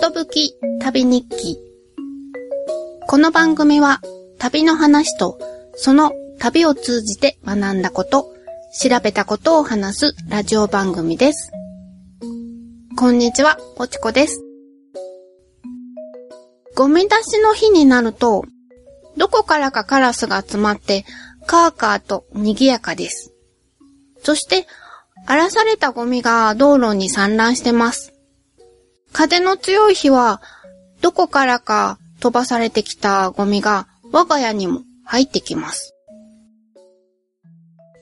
ことぶき旅日記。この番組は旅の話とその旅を通じて学んだこと、調べたことを話すラジオ番組です。こんにちは、ぽちこです。ゴミ出しの日になると、どこからかカラスが集まって、カーカーと賑やかです。そして、荒らされたゴミが道路に散乱してます。風の強い日は、どこからか飛ばされてきたゴミが我が家にも入ってきます。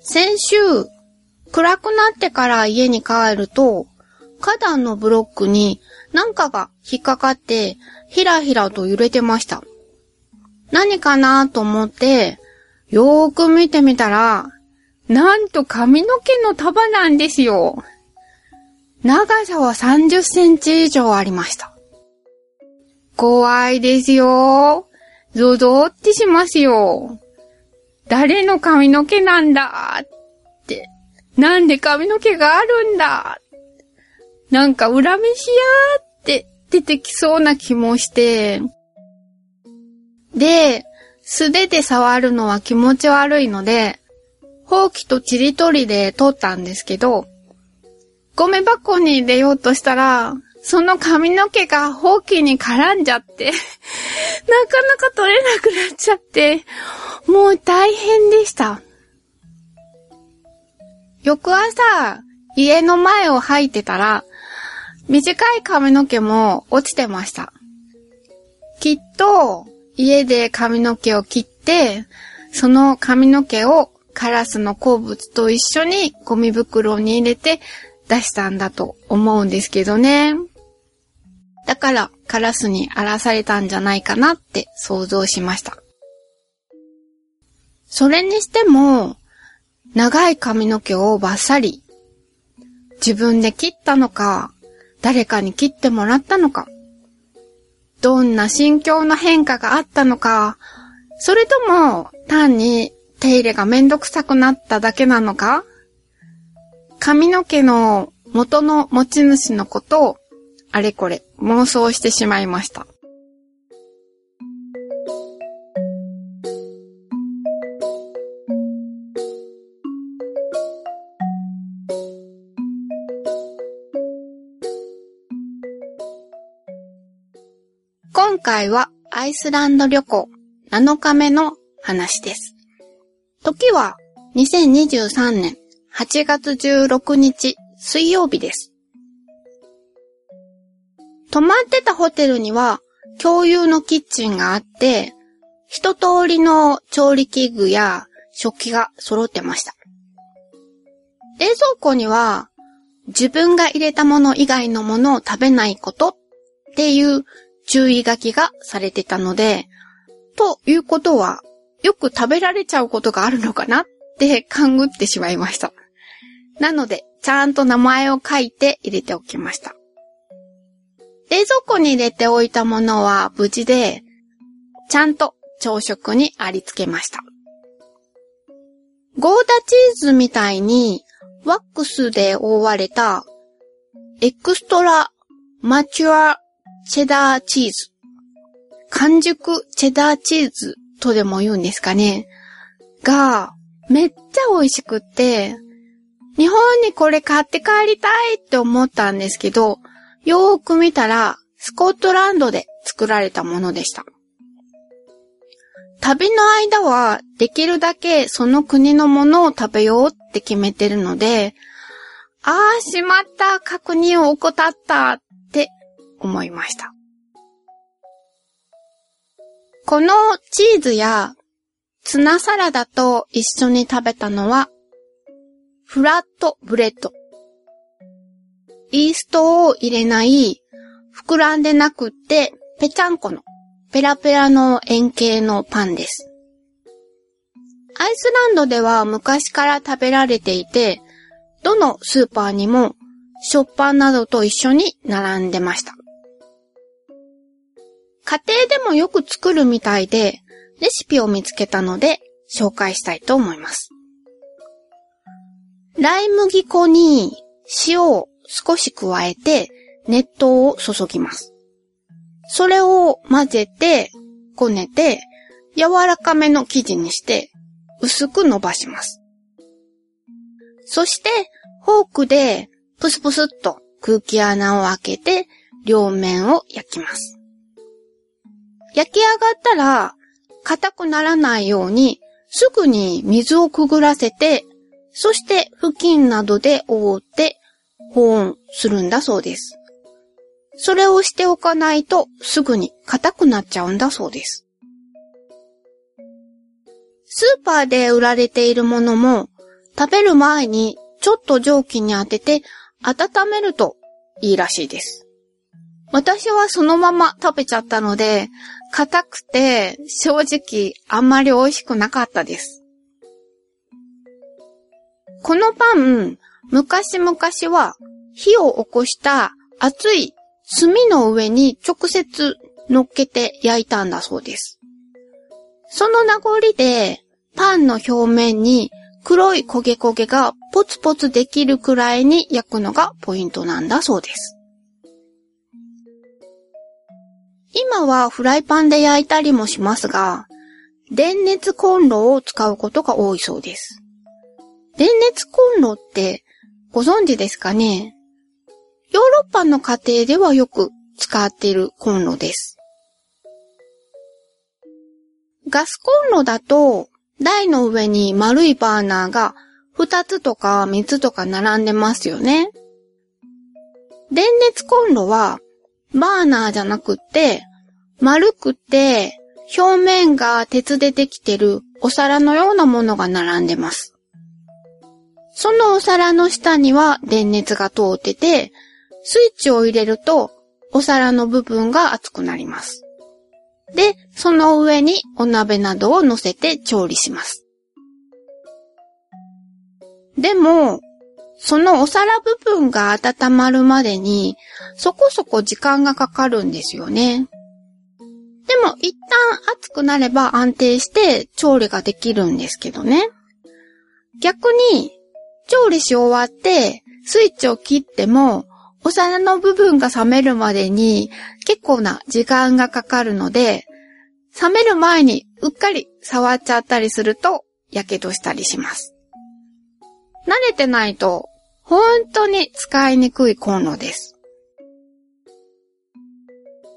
先週、暗くなってから家に帰ると、花壇のブロックに何かが引っかかって、ひらひらと揺れてました。何かなと思って、よーく見てみたら、なんと髪の毛の束なんですよ。長さは30センチ以上ありました。怖いですよ。ゾゾってしますよ。誰の髪の毛なんだって。なんで髪の毛があるんだなんか恨めしやーって出てきそうな気もして。で、素手で触るのは気持ち悪いので、ほうきとちりとりで取ったんですけど、ゴミ箱に入れようとしたら、その髪の毛がほうきに絡んじゃって、なかなか取れなくなっちゃって、もう大変でした。翌朝、家の前を吐いてたら、短い髪の毛も落ちてました。きっと、家で髪の毛を切って、その髪の毛をカラスの好物と一緒にゴミ袋に入れて出したんだと思うんですけどね。だからカラスに荒らされたんじゃないかなって想像しました。それにしても、長い髪の毛をバッサリ、自分で切ったのか、誰かに切ってもらったのか、どんな心境の変化があったのか、それとも単に手入れがめんどくさくなっただけなのか髪の毛の元の持ち主のことをあれこれ妄想してしまいました。今回はアイスランド旅行7日目の話です。時は2023年8月16日水曜日です。泊まってたホテルには共有のキッチンがあって、一通りの調理器具や食器が揃ってました。冷蔵庫には自分が入れたもの以外のものを食べないことっていう注意書きがされてたので、ということは、よく食べられちゃうことがあるのかなって勘ぐってしまいました。なので、ちゃんと名前を書いて入れておきました。冷蔵庫に入れておいたものは無事で、ちゃんと朝食にありつけました。ゴーダチーズみたいにワックスで覆われたextra mature cheddar cheese。完熟チェダーチーズとでも言うんですかね。が、めっちゃ美味しくって、日本にこれ買って帰りたいって思ったんですけど、よーく見たら、スコットランドで作られたものでした。旅の間は、できるだけその国のものを食べようって決めてるので、あーしまった、確認を怠ったって思いました。このチーズやツナサラダと一緒に食べたのは、フラットブレッド。イーストを入れない、膨らんでなくって、ぺちゃんこの、ペラペラの円形のパンです。アイスランドでは昔から食べられていて、どのスーパーにも食パンなどと一緒に並んでました。家庭でもよく作るみたいで、レシピを見つけたので紹介したいと思います。ライ麦粉に塩を少し加えて熱湯を注ぎます。それを混ぜて、こねて、柔らかめの生地にして、薄く伸ばします。そして、フォークで、プスプスっと空気穴を開けて、両面を焼きます。焼き上がったら、硬くならないように、すぐに水をくぐらせて、そして布巾などで覆って保温するんだそうです。それをしておかないとすぐに硬くなっちゃうんだそうです。スーパーで売られているものも食べる前にちょっと蒸気に当てて温めるといいらしいです。私はそのまま食べちゃったので、硬くて正直あんまり美味しくなかったです。このパン、昔々は火を起こした熱い炭の上に直接乗っけて焼いたんだそうです。その名残でパンの表面に黒い焦げ焦げがポツポツできるくらいに焼くのがポイントなんだそうです。今はフライパンで焼いたりもしますが、電熱コンロを使うことが多いそうです。電熱コンロってご存知ですかね？ヨーロッパの家庭ではよく使っているコンロです。ガスコンロだと台の上に丸いバーナーが2つとか3つとか並んでますよね。電熱コンロはバーナーじゃなくて、丸くて表面が鉄でできてるお皿のようなものが並んでます。そのお皿の下には電熱が通ってて、スイッチを入れるとお皿の部分が熱くなります。で、その上にお鍋などを乗せて調理します。でも、そのお皿部分が温まるまでに、そこそこ時間がかかるんですよね。でも、一旦熱くなれば安定して調理ができるんですけどね。逆に、調理し終わって、スイッチを切っても、お皿の部分が冷めるまでに結構な時間がかかるので、冷める前にうっかり触っちゃったりすると、火傷したりします。慣れてないと、本当に使いにくいコンロです。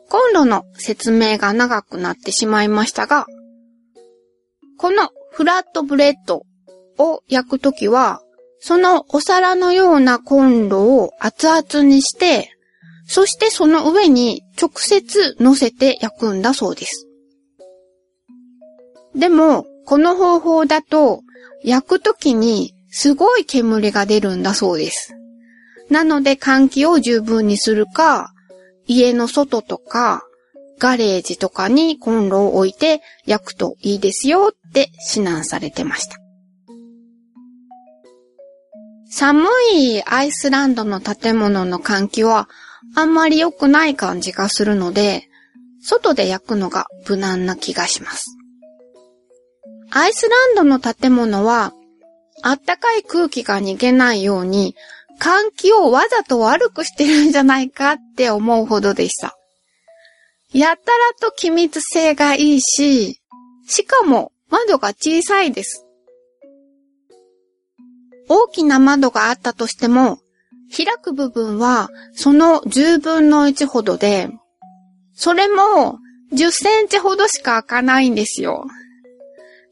コンロの説明が長くなってしまいましたが、このフラットブレッドを焼くときは、そのお皿のようなコンロを熱々にして、そしてその上に直接乗せて焼くんだそうです。でも、この方法だと、焼くときにすごい煙が出るんだそうです。なので換気を十分にするか、家の外とか、ガレージとかにコンロを置いて焼くといいですよって指南されてました。寒いアイスランドの建物の換気はあんまり良くない感じがするので、外で焼くのが無難な気がします。アイスランドの建物は、あったかい空気が逃げないように、換気をわざと悪くしてるんじゃないかって思うほどでした。やたらと機密性がいいし、しかも窓が小さいです。大きな窓があったとしても、開く部分はその10分の1ほどで、それも10センチほどしか開かないんですよ。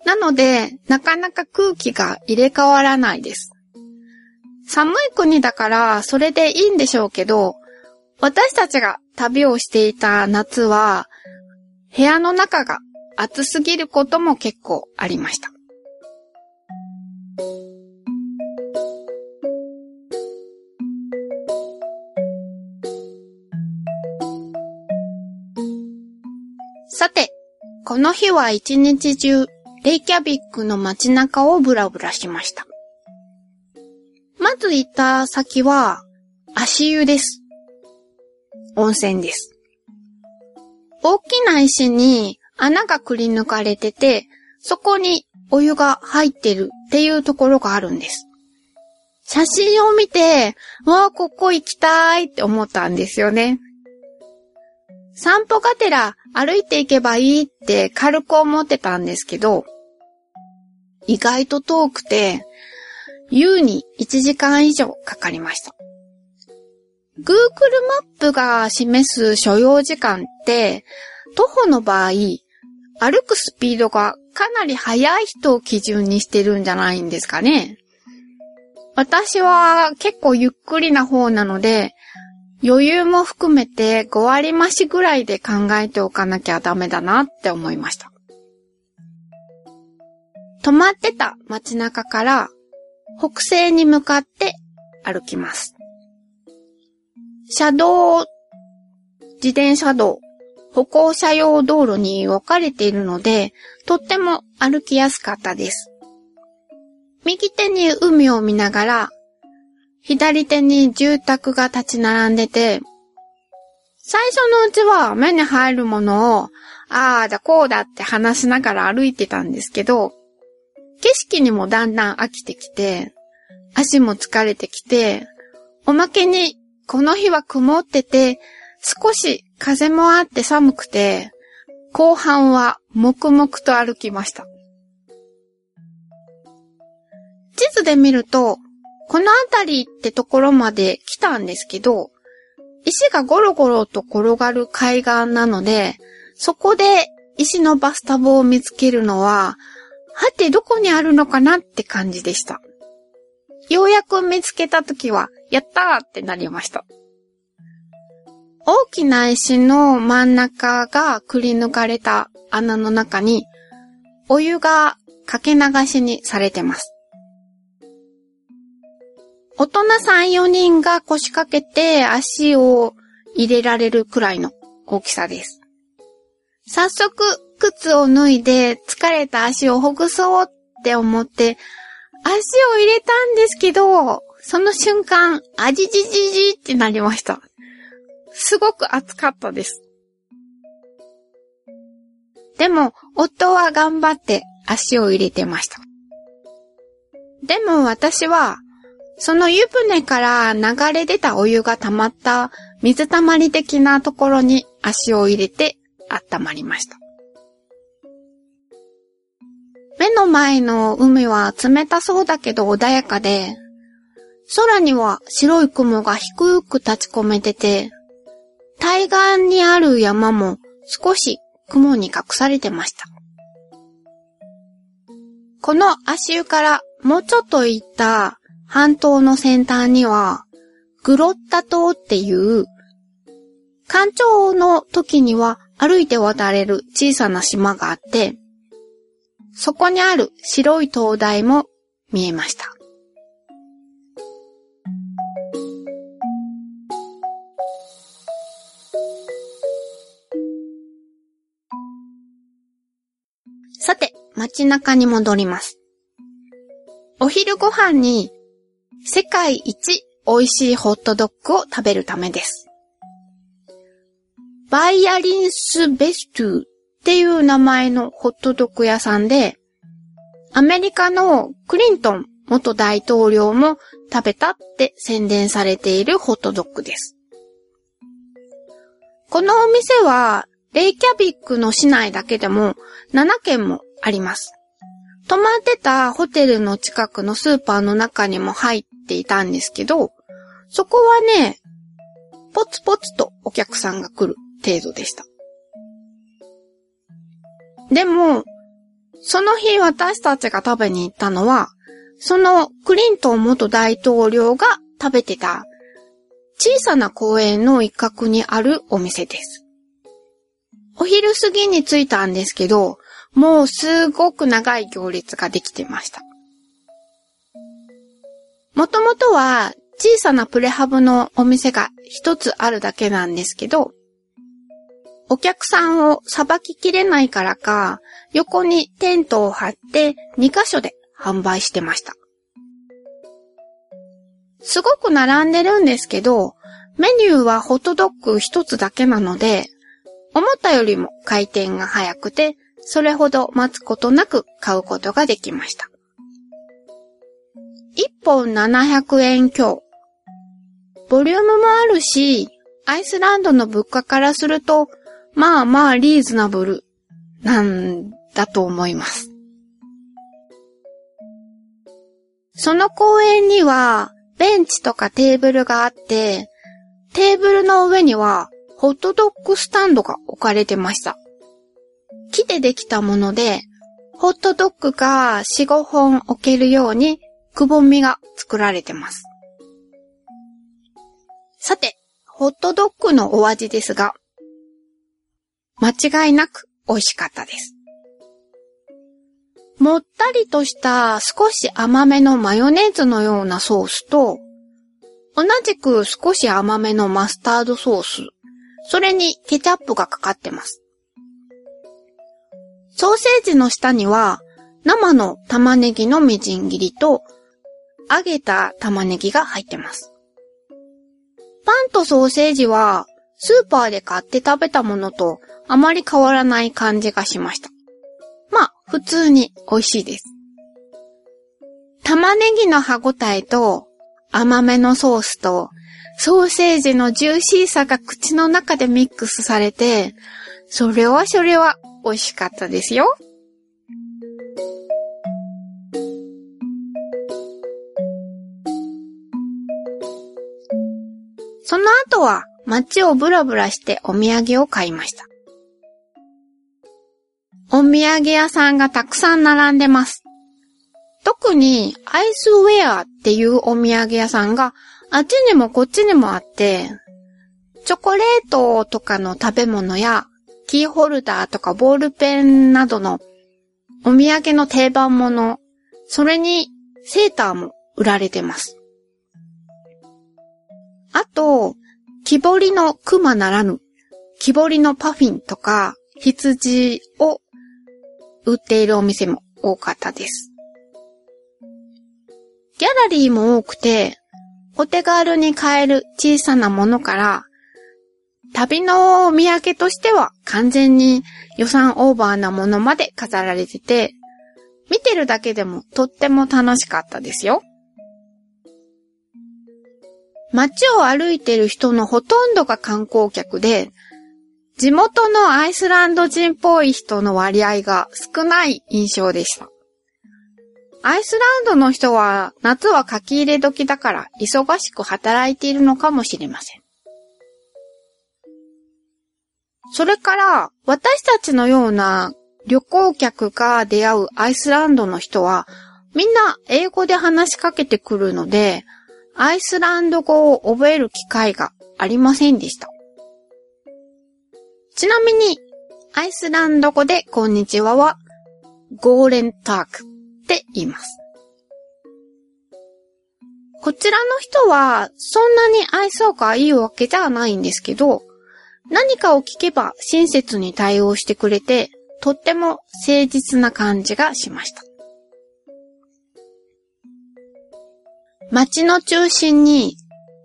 なので、なかなか空気が入れ替わらないです。寒い国だからそれでいいんでしょうけど、私たちが旅をしていた夏は、部屋の中が暑すぎることも結構ありました。この日は一日中、レイキャビックの街中をブラブラしました。まず行った先は、足湯です。温泉です。大きな石に穴がくり抜かれてて、そこにお湯が入ってるっていうところがあるんです。写真を見て、わあ、ここ行きたいって思ったんですよね。散歩がてら歩いていけばいいって軽く思ってたんですけど、意外と遠くて、優に1時間以上かかりました。Google マップが示す所要時間って、徒歩の場合、歩くスピードがかなり速い人を基準にしてるんじゃないんですかね。私は結構ゆっくりな方なので、余裕も含めて5割増しぐらいで考えておかなきゃダメだなって思いました。止まってた街中から北西に向かって歩きます。車道、自転車道、歩行者用道路に分かれているので、とっても歩きやすかったです。右手に海を見ながら、左手に住宅が立ち並んでて、最初のうちは目に入るものを、ああだこうだって話しながら歩いてたんですけど、景色にもだんだん飽きてきて、足も疲れてきて、おまけにこの日は曇ってて、少し風もあって寒くて、後半は黙々と歩きました。地図で見ると、この辺りってところまで来たんですけど、石がゴロゴロと転がる海岸なので、そこで石のバスタブを見つけるのは、はてどこにあるのかなって感じでした。ようやく見つけたときは、やったーってなりました。大きな石の真ん中がくり抜かれた穴の中に、お湯がかけ流しにされてます。大人3、4人が腰掛けて足を入れられるくらいの大きさです。早速、靴を脱いで疲れた足をほぐそうって思って、足を入れたんですけど、その瞬間、あじじじじってなりました。すごく暑かったです。でも、夫は頑張って足を入れてました。でも私は、その湯船から流れ出たお湯が溜まった水たまり的なところに足を入れて温まりました。目の前の海は冷たそうだけど穏やかで、空には白い雲が低く立ち込めてて、対岸にある山も少し雲に隠されてました。この足湯からもうちょっと行った半島の先端には、グロッタ島っていう、干潮の時には歩いて渡れる小さな島があって、そこにある白い灯台も見えました。さて、街中に戻ります。お昼ご飯に世界一美味しいホットドッグを食べるためです。バイアリンスベストゥっていう名前のホットドッグ屋さんで、アメリカのクリントン元大統領も食べたって宣伝されているホットドッグです。このお店は、レイキャビックの市内だけでも7軒もあります。泊まってたホテルの近くのスーパーの中にも入っていたんですけど、そこはね、ポツポツとお客さんが来る程度でした。でも、その日私たちが食べに行ったのは、そのクリントン元大統領が食べてた小さな公園の一角にあるお店です。お昼過ぎに着いたんですけど、もうすごく長い行列ができてました。もともとは小さなプレハブのお店が一つあるだけなんですけど、お客さんをさばききれないからか、横にテントを張って2箇所で販売してました。すごく並んでるんですけど、メニューはホットドッグ一つだけなので、思ったよりも回転が早くて、それほど待つことなく買うことができました。本700円強。ボリュームもあるし、アイスランドの物価からすると、まあまあリーズナブルなんだと思います。その公園にはベンチとかテーブルがあって、テーブルの上にはホットドッグスタンドが置かれてました。木でできたもので、ホットドッグが4、5本置けるようにくぼみが作られてます。さて、ホットドッグのお味ですが、間違いなく美味しかったです。もったりとした少し甘めのマヨネーズのようなソースと、同じく少し甘めのマスタードソース、それにケチャップがかかってます。ソーセージの下には生の玉ねぎのみじん切りと揚げた玉ねぎが入ってます。パンとソーセージはスーパーで買って食べたものとあまり変わらない感じがしました。まあ、普通に美味しいです。玉ねぎの歯ごたえと甘めのソースとソーセージのジューシーさが口の中でミックスされて、それはそれは美味しかったですよ。その後は街をブラブラしてお土産を買いました。お土産屋さんがたくさん並んでます。特にアイスウェアっていうお土産屋さんがあっちにもこっちにもあって、チョコレートとかの食べ物やキーホルダーとかボールペンなどのお土産の定番物、それにセーターも売られてます。あと、木彫りの熊ならぬ、木彫りのパフィンとか羊を売っているお店も多かったです。ギャラリーも多くて、お手軽に買える小さなものから、旅のお土産としては完全に予算オーバーなものまで飾られてて、見てるだけでもとっても楽しかったですよ。街を歩いてる人のほとんどが観光客で、地元のアイスランド人っぽい人の割合が少ない印象でした。アイスランドの人は夏は書き入れ時だから忙しく働いているのかもしれません。それから私たちのような旅行客が出会うアイスランドの人はみんな英語で話しかけてくるのでアイスランド語を覚える機会がありませんでした。ちなみに、アイスランド語でこんにちはは、ゴーレンタークって言います。こちらの人は、そんなに愛想がいいわけじゃないんですけど、何かを聞けば親切に対応してくれて、とっても誠実な感じがしました。街の中心に、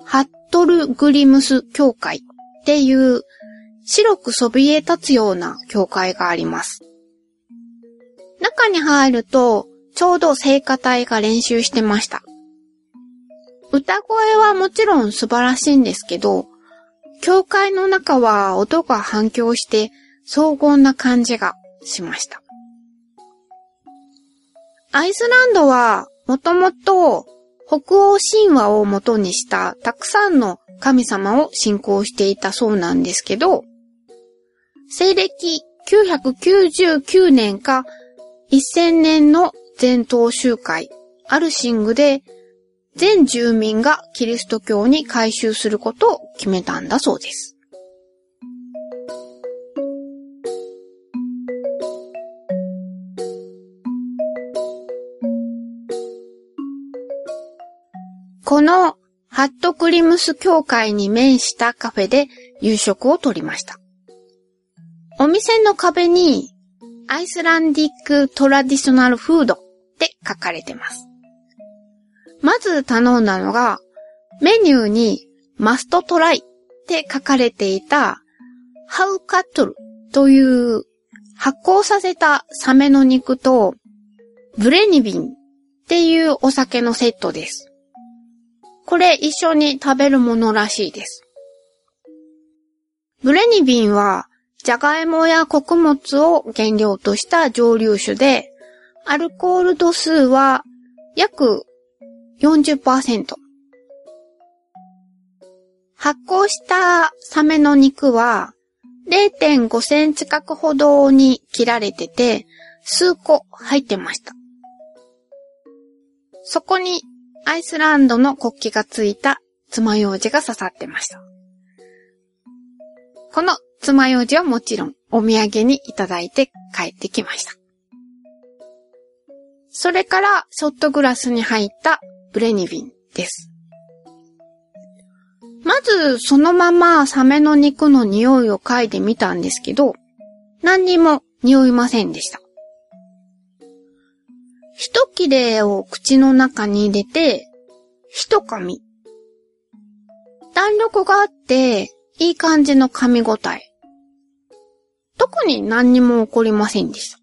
ハットルグリムス教会っていう白くそびえ立つような教会があります。中に入ると、ちょうど聖歌隊が練習してました。歌声はもちろん素晴らしいんですけど、教会の中は音が反響して荘厳な感じがしました。アイスランドはもともと北欧神話を元にしたたくさんの神様を信仰していたそうなんですけど、西暦999年か1000年の全島集会、アルシングで全住民がキリスト教に改宗することを決めたんだそうです。このハットクリムス教会に面したカフェで夕食をとりました。お店の壁に Icelandic traditional food って書かれてます。まず頼んだのがメニューに must try って書かれていたハウカットルという発酵させたサメの肉とブレニビンっていうお酒のセットです。これ一緒に食べるものらしいです。ブレニビンはじゃがいもや穀物を原料とした蒸留酒で、アルコール度数は約40%。発酵したサメの肉は0.5センチ角ほどに切られてて、数個入ってました。そこにアイスランドの国旗がついた爪楊枝が刺さってました。この爪楊枝はもちろんお土産にいただいて帰ってきました。それからショットグラスに入ったブレニビンです。まずそのままサメの肉の匂いを嗅いでみたんですけど、何にも匂いませんでした。一切れを口の中に入れて、一噛み。弾力があって、いい感じの噛み応え。特に何にも起こりませんでした。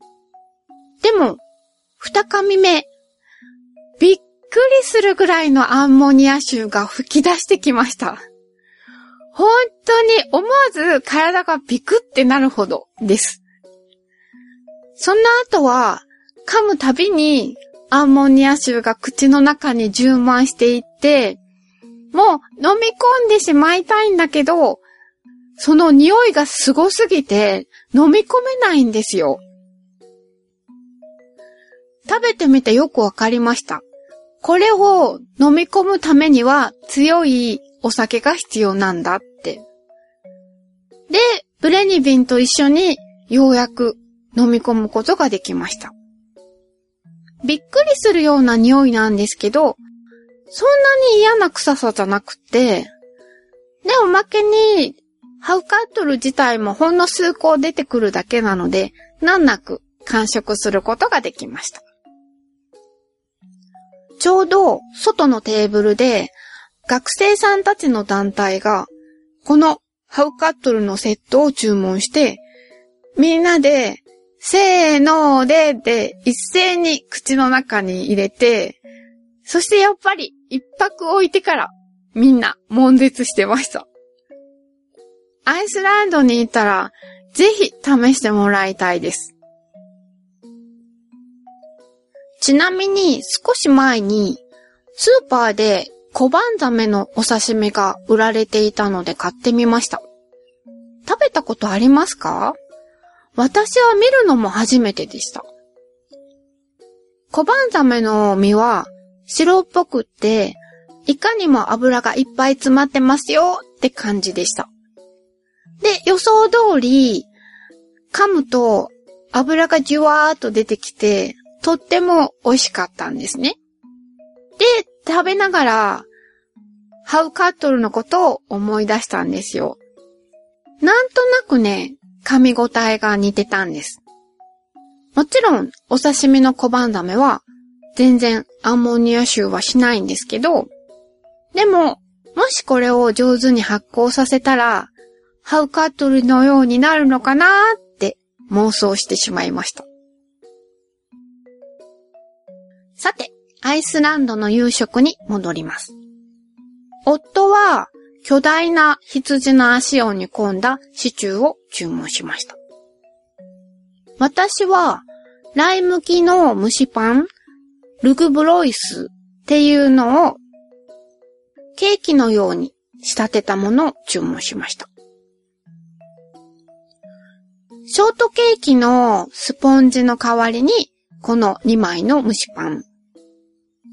でも、二噛み目、びっくりするぐらいのアンモニア臭が吹き出してきました。本当に思わず体がビクってなるほどです。その後は、噛むたびにアンモニア臭が口の中に充満していって、もう飲み込んでしまいたいんだけど、その匂いがすごすぎて飲み込めないんですよ。食べてみてよくわかりました。これを飲み込むためには強いお酒が必要なんだって。で、ブレニビンと一緒にようやく飲み込むことができました。びっくりするような匂いなんですけど、そんなに嫌な臭さじゃなくて、で、おまけに、ハウカットル自体もほんの数個出てくるだけなので、難なく完食することができました。ちょうど外のテーブルで学生さんたちの団体がこのハウカットルのセットを注文して、みんなでせーので、で、一斉に口の中に入れて、そしてやっぱり一泊置いてからみんな悶絶してました。アイスランドに行ったら、ぜひ試してもらいたいです。ちなみに少し前にスーパーで小判ザメのお刺身が売られていたので買ってみました。食べたことありますか？私は見るのも初めてでした。小判ザメの身は白っぽくって、いかにも油がいっぱい詰まってますよって感じでした。で、予想通り、噛むと油がじゅわーっと出てきて、とっても美味しかったんですね。で、食べながら、ハウカットルのことを思い出したんですよ。なんとなくね、噛み応えが似てたんです。もちろん、お刺身の小判ザメは、全然アンモニア臭はしないんですけど、でも、もしこれを上手に発酵させたら、ハウカトルのようになるのかなーって妄想してしまいました。さて、アイスランドの夕食に戻ります。夫は、巨大な羊の足を煮込んだシチューを注文しました。私は、ライ麦の蒸しパン、ルグブロイスっていうのを、ケーキのように仕立てたものを注文しました。ショートケーキのスポンジの代わりに、この2枚の蒸しパン。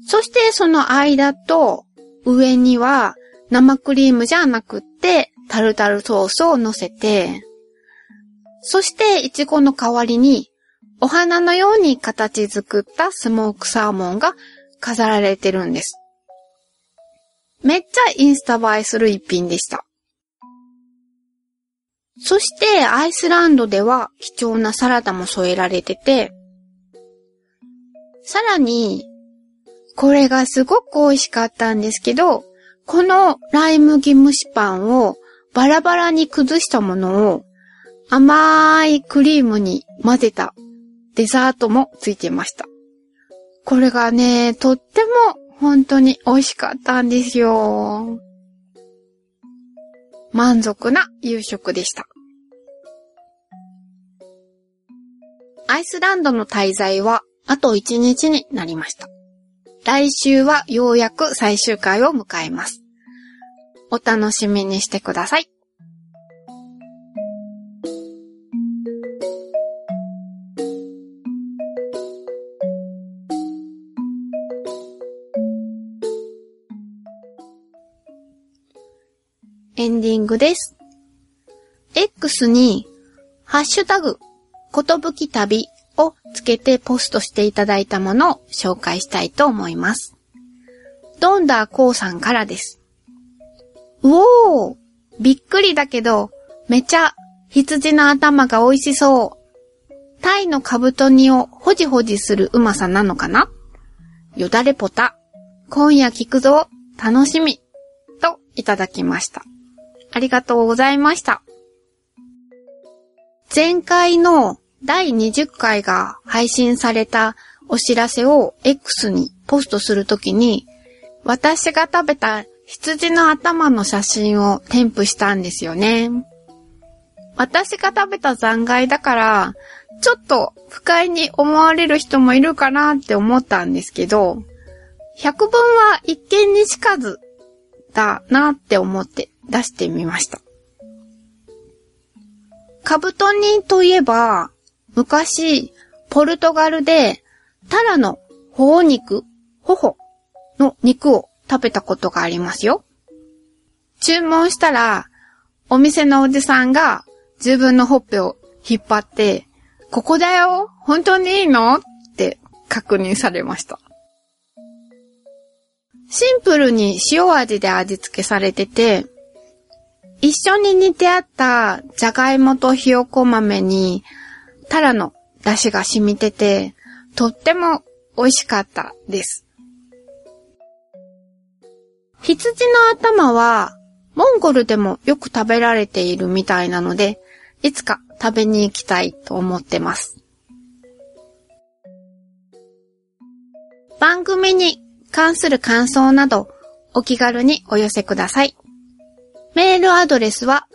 そしてその間と上には生クリームじゃなくって、タルタルソースを乗せて、そして、イチゴの代わりに、お花のように形作ったスモークサーモンが飾られてるんです。めっちゃインスタ映えする一品でした。そして、アイスランドでは貴重なサラダも添えられてて、さらに、これがすごく美味しかったんですけど、このライ麦蒸しパンをバラバラに崩したものを甘いクリームに混ぜたデザートもついてました。これがね、とっても本当に美味しかったんですよ。満足な夕食でした。アイスランドの滞在はあと1日になりました。来週はようやく最終回を迎えます。お楽しみにしてください。エンディングです。X に、ハッシュタグ、ことぶき旅をつけてポストしていただいたものを紹介したいと思います。ドンダーコウさんからです。うおーびっくりだけど、めちゃ羊の頭が美味しそう。タイのカブト煮をほじほじするうまさなのかな？よだれポタ。今夜聞くぞ。楽しみ。といただきました。ありがとうございました。前回の第20回が配信されたお知らせを X にポストするときに、私が食べた羊の頭の写真を添付したんですよね。私が食べた残骸だから、ちょっと不快に思われる人もいるかなって思ったんですけど、百聞は一見にしかずだなって思って出してみました。カブトニといえば、昔、ポルトガルで、タラの頬肉、頬の肉を食べたことがありますよ。注文したら、お店のおじさんが自分のほっぺを引っ張って、ここだよ本当にいいの？って確認されました。シンプルに塩味で味付けされてて、一緒に煮てあったじゃがいもとひよこ豆にタラの出汁が染みてて、とっても美味しかったです。羊の頭はモンゴルでもよく食べられているみたいなので、いつか食べに行きたいと思ってます。番組に関する感想などお気軽にお寄せください。メールアドレスは、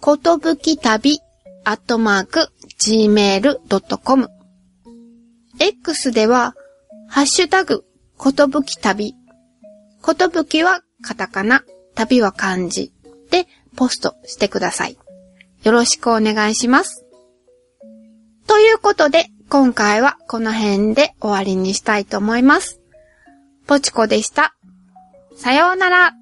ことぶき旅アットマーク gmail.com X では、ハッシュタグ、ことぶき旅。ことぶきはカタカナ、旅は漢字でポストしてください。よろしくお願いします。ということで、今回はこの辺で終わりにしたいと思います。ポチコでした。さようなら。